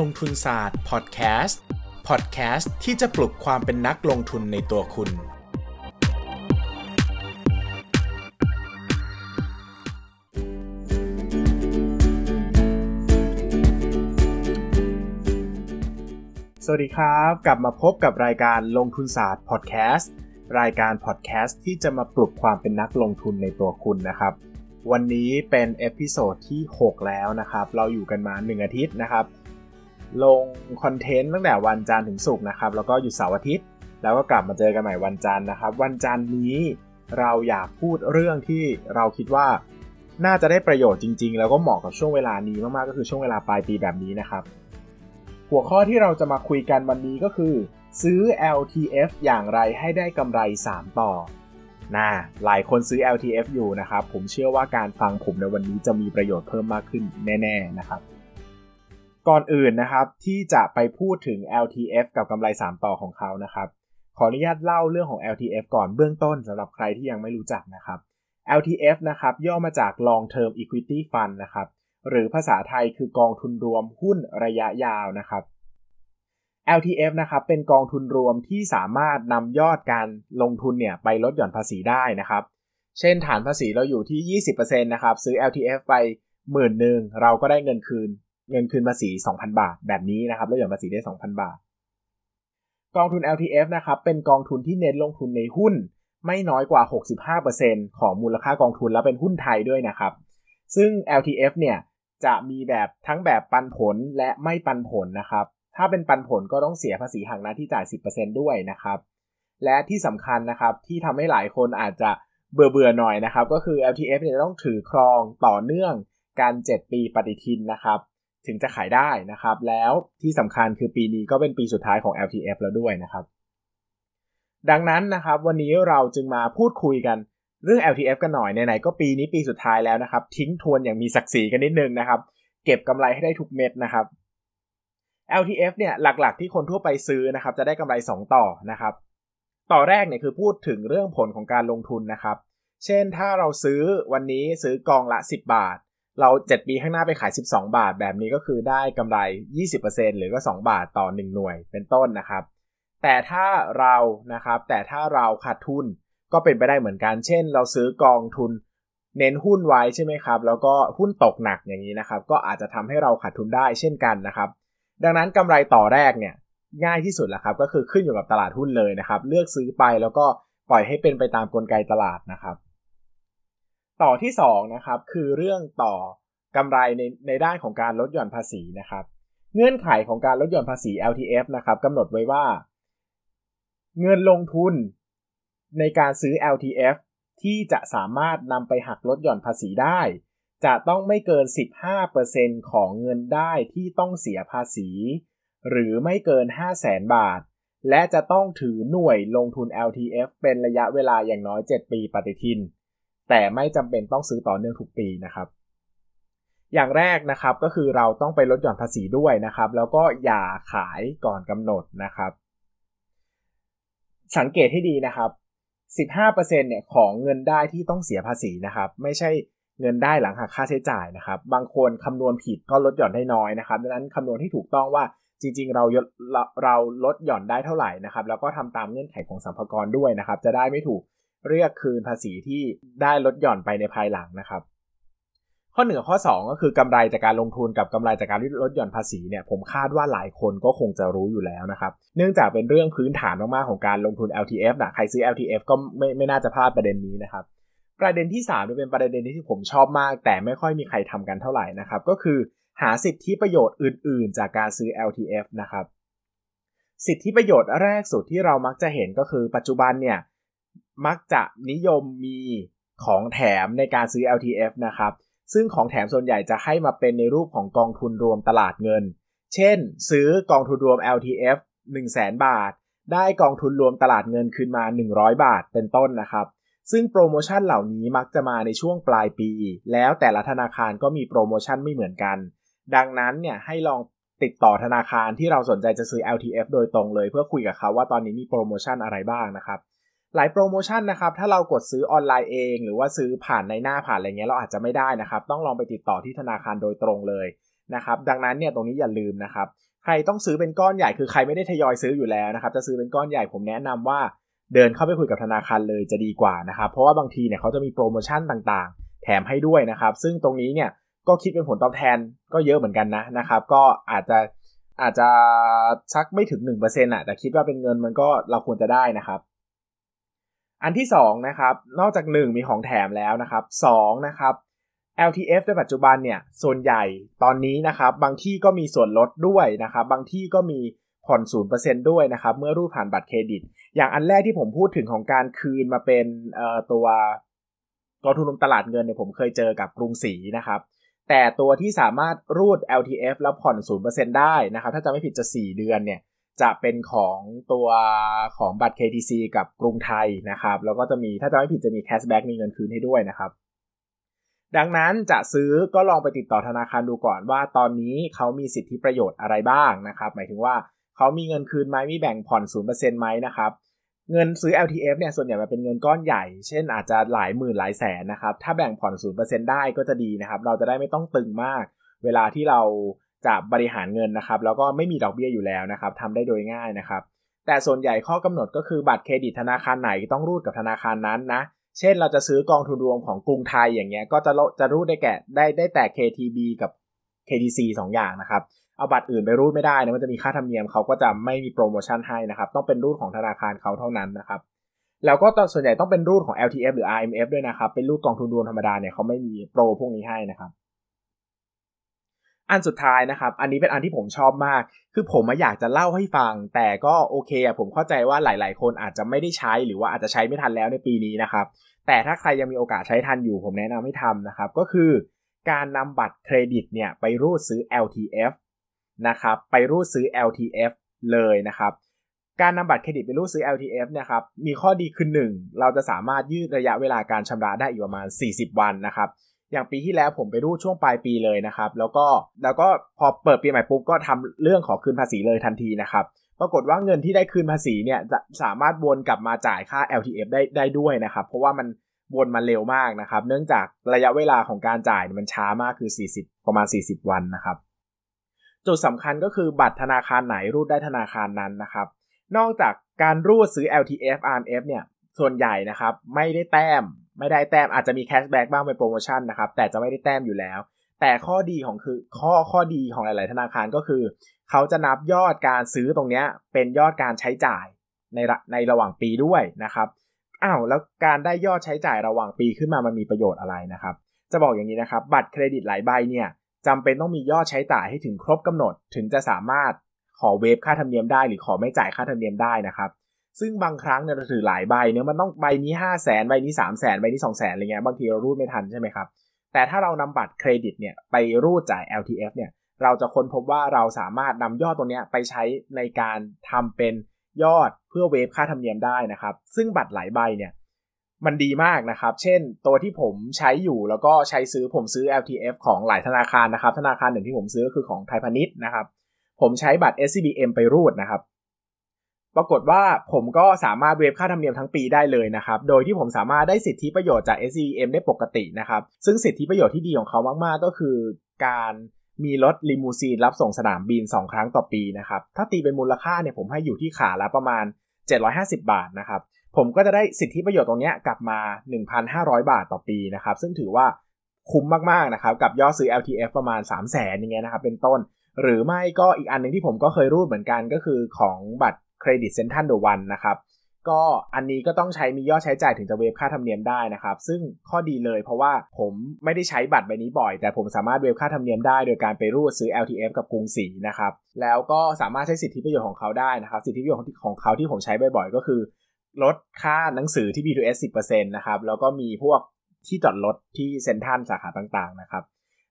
ลงทุนศาสตร์พอดแคสต์พอดแคสต์ที่จะปลุกความเป็นนักลงทุนในตัวคุณ สวัสดีครับ กลับมาพบกับรายการลงทุนศาสตร์พอดแคสต์รายการพอดแคสต์ที่จะมาปลุกความเป็นนักลงทุนในตัวคุณนะครับวันนี้เป็น episode ที่ 6 แล้วนะครับ เราอยู่กันมา 1 อาทิตย์นะครับ ลงคอนเทนต์ตั้งแต่วันจันทร์ถึงศุกร์นะครับ แล้วก็หยุดเสาร์อาทิตย์ แล้วก็กลับมาเจอกันใหม่วันจันทร์นะครับ วันจันทร์นี้เราอยากพูดเรื่องที่เราคิดว่าน่าจะได้ประโยชน์จริง ๆ แล้วก็เหมาะกับช่วงเวลานี้มากๆ ก็คือช่วงเวลาปลายปีแบบนี้นะครับ หัวข้อที่เราจะมาคุยกันวันนี้ก็คือ ซื้อ LTF อย่างไรให้ได้กำไร 3 ต่อน่าหลายคนซื้อ LTF อยู่นะครับ ผมเชื่อว่าการฟังผมในวันนี้จะมีประโยชน์เพิ่มมากขึ้นแน่ ๆ นะครับ ก่อนอื่นนะครับที่จะไปพูดถึง LTF กับกำไร 3 ต่อของเขานะครับ ขออนุญาตเล่าเรื่องของ LTF ก่อนเบื้องต้นสำหรับใครที่ยังไม่รู้จักนะครับ LTF นะครับย่อมาจาก Long Term Equity Fund นะครับหรือภาษาไทยคือกองทุนรวมหุ้นระยะยาวนะครับ LTF นะครับเป็นกองทุนรวมที่สามารถนำยอดการลงทุนเนี่ยไปลดหย่อนภาษีได้นะครับ เช่นฐานภาษีเราอยู่ที่ 20%นะครับซื้อ LTF ไปหมื่นหนึ่งเราก็ได้เงินคืน เงินคืนภาษี 2,000 บาท แบบนี้นะครับลดหย่อนภาษีได้ 2,000 บาท กองทุน LTF นะครับเป็นกองทุนที่เน้นลงทุนในหุ้นไม่น้อยกว่า 65%ของมูลค่ากองทุนและเป็นหุ้นไทยด้วยนะครับ ซึ่ง LTF เนี่ยจะมีแบบทั้งแบบปันผลและไม่ปันผลนะครับ ถ้าเป็นปันผลก็ต้องเสียภาษีหักหน้าที่จ่าย 10%ด้วยนะครับ และที่สำคัญนะครับที่ทำให้หลายคนอาจจะเบื่อเบื่อหน่อยนะครับ ก็คือ LTF เนี่ยต้องถือครองต่อเนื่องการ 7 ปีปฏิทินนะครับ ถึงจะขายได้นะครับ แล้วที่สำคัญคือปีนี้ก็เป็นปีสุดท้ายของ LTF แล้วด้วยนะครับ ดังนั้นนะครับวันนี้เราจึงมาพูดคุยกันเรื่อง LTF กันหน่อยไหนๆก็ปีนี้ปีสุดท้ายแล้วนะครับ ทิ้งทวนอย่างมีศักดิ์ศรีกันนิดนึงนะครับ เก็บกำไรให้ได้ทุกเม็ดนะครับ LTF เนี่ยหลักๆ ที่คนทั่วไปซื้อนะครับ จะได้กำไร 2 ต่อนะครับ ต่อแรกเนี่ยคือพูดถึงเรื่องผลของการลงทุนนะครับ เช่นถ้าเราซื้อวันนี้ซื้อกองละ 10 บาท เรา 7 ปีข้างหน้าไปขาย 12 บาท แบบนี้ก็คือได้กำไร 20%หรือก็ 2 บาทต่อ 1 หน่วยเป็นต้นนะครับ แต่ถ้าเรานะครับแต่ถ้าเราขาดทุนก็เป็นไปได้เหมือนกัน เช่น เราซื้อกองทุนเน้นหุ้นไว้ใช่ไหมครับ แล้วก็หุ้นตกหนักอย่างนี้นะครับ ก็อาจจะทำให้เราขาดทุนได้เช่นกันนะครับ ดังนั้นกำไรต่อแรกเนี่ยง่ายที่สุดแหละครับ ก็คือขึ้นอยู่กับตลาดหุ้นเลยนะครับ เลือกซื้อไปแล้วก็ปล่อยให้เป็นไปตามกลไกตลาดนะครับ ต่อที่2นะครับคือเรื่องต่อกำไรในในด้านของการลดหย่อนภาษีนะครับ เงื่อนไขของการลดหย่อนภาษี LTF นะครับกำหนดไว้ว่า เงินลงทุนในการซื้อ LTF ที่จะสามารถนำไปหักลดหย่อนภาษีได้ จะต้องไม่เกิน 15%ของเงินได้ที่ต้องเสียภาษี หรือไม่เกิน 5 0 0แสนบาท และจะต้องถือหน่วยลงทุน LTF เป็นระยะเวลาอย่างน้อย 7 ปีปฏิทิน แต่ไม่จำเป็นต้องซื้อต่อเนื่องทุกปีนะครับ อย่างแรกนะครับก็คือเราต้องไปลดหย่อนภาษีด้วยนะครับ แล้วก็อย่าขายก่อนกำหนดนะครับ สังเกตให้ดีนะครับ 15%เนี่ยของเงินได้ที่ต้องเสียภาษีนะครับ ไม่ใช่เงินได้หลังหักค่าใช้จ่ายนะครับ บางคนคำนวณผิดก็ลดหย่อนได้น้อยนะครับ ดังนั้นคำนวณที่ถูกต้องว่าจริงๆ เราเราลดหย่อนได้เท่าไหร่นะครับ แล้วก็ทำตามเงื่อนไขของสัมภาระด้วยนะครับ จะได้ไม่ถูก เรียกคืนภาษีที่ได้ลดหย่อนไปในภายหลังนะครับ ข้อหนึ่งข้อ 2 ก็คือกำไรจากการลงทุนกับกำไรจากการลดหย่อนภาษีเนี่ยผมคาดว่าหลายคนก็คงจะรู้อยู่แล้วนะครับ เนื่องจากเป็นเรื่องพื้นฐานมากๆของการลงทุน LTF นะใครซื้อ LTF ก็ไม่ไม่น่าจะพลาดประเด็นนี้นะครับประเด็นที่3เป็นประเด็นที่ผมชอบมาก แต่ไม่ค่อยมีใครทำกันเท่าไหร่นะครับ ก็คือหาสิทธิประโยชน์อื่น ๆ จากการซื้อ LTF นะครับ สิทธิประโยชน์แรกสุดที่เรามักจะเห็นก็คือปัจจุบันเนี่ย มักจะนิยมมีของแถมในการซื้อ LTF นะครับ ซึ่งของแถมส่วนใหญ่จะให้มาเป็นในรูปของกองทุนรวมตลาดเงิน เช่น ซื้อกองทุนรวม LTF 1 0 0 0 0แบาท ได้กองทุนรวมตลาดเงินคืนมา 100 บาทเป็นต้นนะครับ ซึ่งโปรโมชั่นเหล่านี้มักจะมาในช่วงปลายปี แล้วแต่ละธนาคารก็มีโปรโมชั่นไม่เหมือนกัน ดังนั้นเนี่ยให้ลองติดต่อธนาคารที่เราสนใจจะซื้อ LTF โดยตรงเลย เพื่อคุยกับเขาว่าตอนนี้มีโปรโมชั่นอะไรบ้างนะครับ หลายโปรโมชั่นนะครับถ้าเรากดซื้อออนไลน์เอง หรือว่าซื้อผ่านในหน้าผ่านอะไรเงี้ยเราอาจจะไม่ได้นะครับต้องลองไปติดต่อที่ธนาคารโดยตรงเลยนะครับดังนั้นเนี่ยตรงนี้อย่าลืมนะครับใครต้องซื้อเป็นก้อนใหญ่คือใครไม่ได้ทยอยซื้ออยู่แล้วนะครับจะซื้อเป็นก้อนใหญ่ผมแนะนำว่าเดินเข้าไปคุยกับธนาคารเลยจะดีกว่านะครับเพราะว่าบางทีเนี่ยเขาจะมีโปรโมชั่นต่างๆ แถมให้ด้วยนะครับซึ่งตรงนี้เนี่ยก็คิดเป็นผลตอบแทนก็เยอะเหมือนกันนะนะครับก็อาจจะอาจจะสักไม่ถึง1%อะแต่คิดว่าเป็นเงินมันก็เราควรจะได้นะครับ อันที่2นะครับนอกจาก 1 มีของแถมแล้วนะครับ2นะครับ LTF ในปัจจุบันเนี่ยส่วนใหญ่ตอนนี้นะครับบางที่ก็มีส่วนลดด้วยนะครับบางที่ก็มีผ่อนศูนย์เปอร์เซ็นด้วยนะครับเมื่อรูดผ่านบัตรเครดิต อย่างอันแรกที่ผมพูดถึงของการคืนมาเป็นตัวกองทุนรวมตลาดเงินเนี่ยผมเคยเจอกับกรุงศรีนะครับแต่ตัวที่สามารถรูด LTF แล้วผ่อนศูนย์เปอร์เซ็นได้นะครับถ้าจะไม่ผิดจะ 4 เดือนเนี่ย จะเป็นของตัวของบัตร KTC กับกรุงไทยนะครับ แล้วก็จะมีถ้าจะไม่ผิดจะมี cashback มีเงินคืนให้ด้วยนะครับ ดังนั้นจะซื้อก็ลองไปติดต่อธนาคารดูก่อนว่า ตอนนี้เขามีสิทธิประโยชน์อะไรบ้างนะครับ หมายถึงว่าเขามีเงินคืนไหมมีแบ่งผ่อนศูนย์เปอร์เซ็นต์ไหมนะครับเงินซื้อ LTF เนี่ยส่วนใหญ่มันเป็นเงินก้อนใหญ่ เช่นอาจจะหลายหมื่นหลายแสนนะครับ ถ้าแบ่งผ่อนศูนย์เปอร์เซ็นต์ได้ก็จะดีนะครับ เราจะได้ไม่ต้องตึงมาก เวลาที่เรา จะบริหารเงินนะครับ แล้วก็ไม่มีดอกเบี้ยอยู่แล้วนะครับทำได้โดยง่ายนะครับ แต่ส่วนใหญ่ข้อกำหนดก็คือบัตรเครดิตธนาคารไหนต้องรูดกับธนาคารนั้นนะ เช่นเราจะซื้อกองทุนรวมของกรุงไทยอย่างเงี้ยก็จะจะรูดได้แก่ได้ได้แต่ KTB กับ KTC 2 อย่างนะครับเอาบัตรอื่นไปรูดไม่ได้นะมันจะมีค่าธรรมเนียมเขาก็จะไม่มีโปรโมชั่นให้นะครับ ต้องเป็นรูดของธนาคารเขาเท่านั้นนะครับแล้วก็ส่วนใหญ่ต้องเป็นรูดของ LTF หรือ RMF ด้วยนะครับ เป็นรูดกองทุนรวมธรรมดาเนี่ยเขาไม่มีโปรพวกนี้ให้นะครับ อันสุดท้ายนะครับ อันนี้เป็นอันที่ผมชอบมาก คือผมอยากจะเล่าให้ฟัง แต่ก็โอเคอะผมเข้าใจว่าหลาย ๆ คนอาจจะไม่ได้ใช้หรือว่าอาจจะใช้ไม่ทันแล้วในปีนี้นะครับ แต่ถ้าใครยังมีโอกาสใช้ทันอยู่ ผมแนะนำให้ทำนะครับ ก็คือการนำบัตรเครดิตเนี่ยไปรูดซื้อ LTF นะครับ ไปรูดซื้อ LTF เลยนะครับการนำบัตรเครดิตไปรูดซื้อ LTF เนี่ยครับมีข้อดีคือ1เราจะสามารถยืดระยะเวลาการชำระได้อีกประมาณ 40 วันนะครับ อย่างปีที่แล้วผมไปรูดช่วงปลายปีเลยนะครับ แล้วก็แล้วก็พอเปิดปีใหม่ปุ๊บก็ทำเรื่องขอคืนภาษีเลยทันทีนะครับปรากฏว่าเงินที่ได้คืนภาษีเนี่ยจะสามารถวนกลับมาจ่ายค่า LTF ได้ได้ด้วยนะครับ เพราะว่ามันวนมาเร็วมากนะครับ เนื่องจากระยะเวลาของการจ่ายมันช้ามากคือ 40 ประมาณ 40 วันนะครับ จุดสำคัญก็คือบัตรธนาคารไหนรูดได้ธนาคารนั้นนะครับ นอกจากการรูดซื้อ LTF RMF เนี่ยส่วนใหญ่นะครับไม่ได้แต้ม ไม่ได้แต้มอาจจะมี cashback บ้างเป็นโปรโมชั่นนะครับ แต่จะไม่ได้แต้มอยู่แล้ว แต่ข้อดีของคือข้อข้อดีของหลาย ๆ ธนาคารก็คือ เขาจะนับยอดการซื้อตรงนี้เป็นยอดการใช้จ่ายในในระหว่างปีด้วยนะครับอ้าวแล้วการได้ยอดใช้จ่ายระหว่างปีขึ้นมามันมีประโยชน์อะไรนะครับ จะบอกอย่างนี้นะครับ บัตรเครดิตหลายใบเนี่ยจำเป็นต้องมียอดใช้จ่ายให้ถึงครบกำหนด ถึงจะสามารถขอเวฟค่าธรรมเนียมได้หรือขอไม่จ่ายค่าธรรมเนียมได้นะครับ ซึ่งบางครั้งเนี่ยเราถือหลายใบเนี่ยมันต้องใบนี้5 0 0แสนใบนี้3 0 0แสนใบนี้2 0 0แสนอะไรเงี้ยบางทีเรารูดไม่ทันใช่ไหมครับแต่ถ้าเรานำบัตรเครดิตเนี่ยไปรูดจ่าย LTF เนี่ยเราจะค้นพบว่าเราสามารถนำยอดตรงนี้ไปใช้ในการทำเป็นยอดเพื่อเวฟค่าธรรมเนียมได้นะครับ ซึ่งบัตรหลายใบเนี่ยมันดีมากนะครับ เช่นตัวที่ผมใช้อยู่แล้วก็ใช้ซื้อผมซื้อ LTF ของหลายธนาคารนะครับ ธนาคารหนึ่งที่ผมซื้อก็คือของไทยพาณิชย์นะครับ ผมใช้บัตร SCBM ไปรูดนะครับ ปรากฏว่าผมก็สามารถเวฟค่าธรรมเนียมทั้งปีได้เลยนะครับ โดยที่ผมสามารถได้สิทธิประโยชน์จาก SCM ได้ปกตินะครับ ซึ่งสิทธิประโยชน์ที่ดีของเขามาก ๆ ก็คือการมีรถลิมูซีนรับส่งสนามบิน 2 ครั้งต่อปีนะครับ ถ้าตีเป็นมูลค่าเนี่ยผมให้อยู่ที่ขาละประมาณ 750 บาทนะครับ ผมก็จะได้สิทธิประโยชน์ตรงนี้กลับมา 1,500 บาทต่อปีนะครับ ซึ่งถือว่าคุ้มมากๆนะครับกับยอดซื้อ LTF ประมาณ 3 0 0แสนอย่างเงี้ยนะครับเป็นต้น หรือไม่ก็อีกอันนึงที่ผมก็เคยรูดเหมือนกันก็คือของบัตร เครดิตเซ็นทรัลเดอะวันนะครับก็อันนี้ก็ต้องใช้มียอดใช้จ่ายถึงจะ waive ค่าธรรมเนียมได้นะครับ ซึ่งข้อดีเลยเพราะว่าผมไม่ได้ใช้บัตรใบนี้บ่อย แต่ผมสามารถเวฟค่าธรรมเนียมได้โดยการไปรูดซื้อ LTF กับกรุงศรีนะครับแล้วก็สามารถใช้สิทธิประโยชน์ของเขาได้นะครับ สิทธิประโยชน์ของเขาที่ผมใช้บ่อยๆ ก็คือ ลดค่าหนังสือที่ B2S 10%นะครับแล้วก็มีพวกที่จอดรถที่เซ็นทรัลสาขาต่างๆนะครับ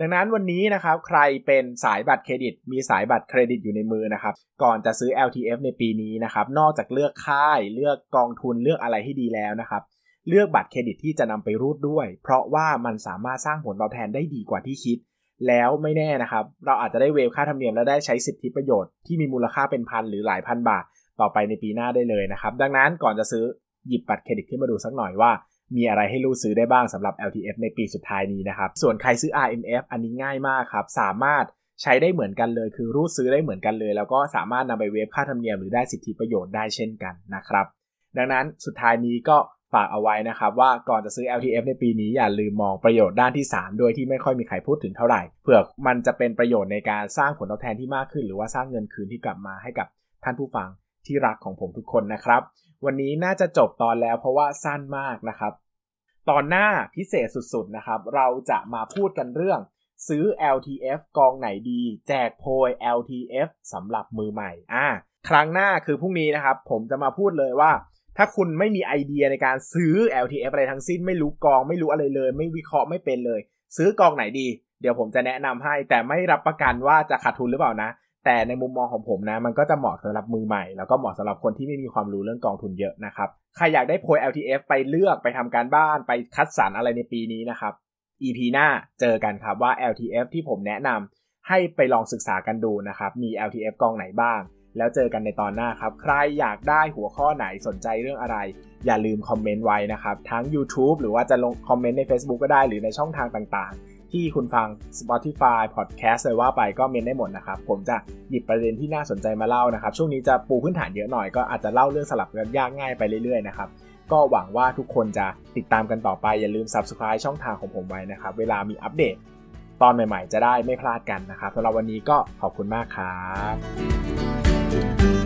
ดังนั้นวันนี้นะครับใครเป็นสายบัตรเครดิต มีสายบัตรเครดิตอยู่ในมือนะครับ ก่อนจะซื้อ LTF ในปีนี้นะครับ นอกจากเลือกค่าย เลือกกองทุนเลือกอะไรให้ดีแล้วนะครับ เลือกบัตรเครดิตที่จะนำไปรูดด้วย เพราะว่ามันสามารถสร้างผลตอบแทนได้ดีกว่าที่คิด แล้วไม่แน่นะครับ เราอาจจะได้เวฟค่าธรรมเนียมและได้ใช้สิทธิประโยชน์ที่มีมูลค่าเป็นพันหรือหลายพันบาทต่อไปในปีหน้าได้เลยนะครับ ดังนั้นก่อนจะซื้อหยิบบัตรเครดิตขึ้นมาดูสักหน่อยว่า มีอะไรให้รูดซื้อได้บ้างสำหรับ LTF ในปีสุดท้ายนี้นะครับ ส่วนใครซื้อ RMF อันนี้ง่ายมากครับ สามารถใช้ได้เหมือนกันเลย คือรูดซื้อได้เหมือนกันเลย แล้วก็สามารถนำไปเวฟค่าธรรมเนียมหรือได้สิทธิประโยชน์ได้เช่นกันนะครับ ดังนั้นสุดท้ายนี้ก็ฝากเอาไว้นะครับ ว่าก่อนจะซื้อ LTF ในปีนี้อย่าลืมมองประโยชน์ด้านที่ 3 ด้วยที่ไม่ค่อยมีใครพูดถึงเท่าไหร่เผื่อมันจะเป็นประโยชน์ในการสร้างผลตอบแทนที่มากขึ้น หรือว่าสร้างเงินคืนที่กลับมาให้กับท่านผู้ฟังที่รักของผมทุกคนนะครับ วันนี้น่าจะจบตอนแล้วเพราะว่าสั้นมากนะครับ ตอนหน้าพิเศษสุดๆนะครับ เราจะมาพูดกันเรื่อง ซื้อ LTF กองไหนดี แจกโพย LTF สำหรับมือใหม่อ่าครั้งหน้าคือพรุ่งนี้นะครับ ผมจะมาพูดเลยว่า ถ้าคุณไม่มีไอเดียในการซื้อ LTF อะไรทั้งสิ้น ไม่รู้กองไม่รู้อะไรเลย ไม่วิเคราะห์ไม่เป็นเลย ซื้อกองไหนดี เดี๋ยวผมจะแนะนำให้แต่ไม่รับประกันว่าจะขาดทุนหรือเปล่านะ แต่ในมุมมองของผมนะ มันก็จะเหมาะสำหรับมือใหม่ แล้วก็เหมาะสำหรับคนที่ไม่มีความรู้เรื่องกองทุนเยอะนะครับ ใครอยากได้โพย LTF ไปเลือกไปทำการบ้านไปคัดสรรอะไรในปีนี้นะครับ EP หน้าเจอกันครับว่า LTF ที่ผมแนะนำให้ไปลองศึกษากันดูนะครับ มี LTF กองไหนบ้าง แล้วเจอกันในตอนหน้าครับ ใครอยากได้หัวข้อไหนสนใจเรื่องอะไร อย่าลืมคอมเมนต์ไว้นะครับ ทั้ง YouTube หรือว่าจะลงคอมเมนต์ใน Facebook ก็ได้หรือในช่องทางต่างๆ ที่คุณฟัง Spotify Podcast เลยว่าไปก็เมนได้หมดนะครับ ผมจะหยิบประเด็นที่น่าสนใจมาเล่านะครับ ช่วงนี้จะปูพื้นฐานเยอะหน่อยก็อาจจะเล่าเรื่องสลับกันยากง่ายไปเรื่อยๆนะครับก็หวังว่าทุกคนจะติดตามกันต่อไปอย่าลืม Subscribe ช่องทางของผมไว้นะครับ เวลามีอัปเดต ตอนใหม่ๆ จะได้ไม่พลาดกันนะครับสำหรับวันนี้ก็ขอบคุณมากครับ